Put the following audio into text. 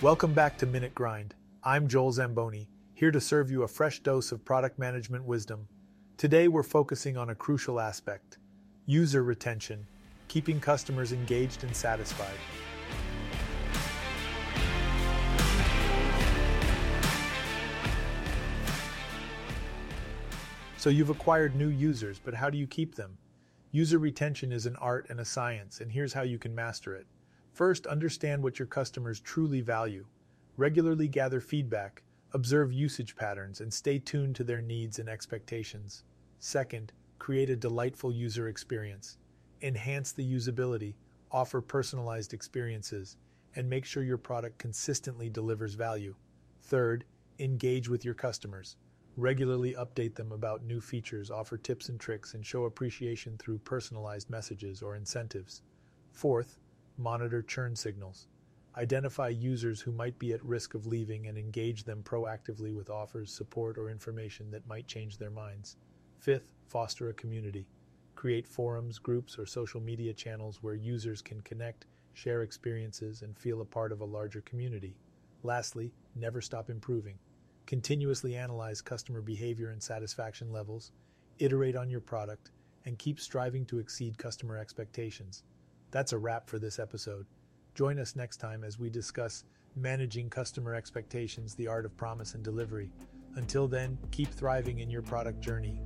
Welcome back to Minute Grind. I'm Joel Zamboni, here to serve you a fresh dose of product management wisdom. Today we're focusing on a crucial aspect user retention, keeping customers engaged and satisfied. So you've acquired new users, but how do you keep them? User retention is an art and a science, and here's how you can master it. First, understand what your customers truly value. Regularly gather feedback, observe usage patterns, and stay tuned to their needs and expectations. Second, create a delightful user experience. Enhance the usability, offer personalized experiences, and make sure your product consistently delivers value. Third, engage with your customers. Regularly update them about new features, offer tips and tricks, and show appreciation through personalized messages or incentives. Fourth, monitor churn signals, identify users who might be at risk of leaving and engage them proactively with offers, support, or information that might change their minds. Fifth, foster a community. Create forums, groups, or social media channels where users can connect, share experiences, and feel a part of a larger community. Lastly, never stop improving. Continuously analyze customer behavior and satisfaction levels, iterate on your product, and keep striving to exceed customer expectations. That's a wrap for this episode. Join us next time as we discuss managing customer expectations, the art of promise and delivery. Until then, keep thriving in your product journey.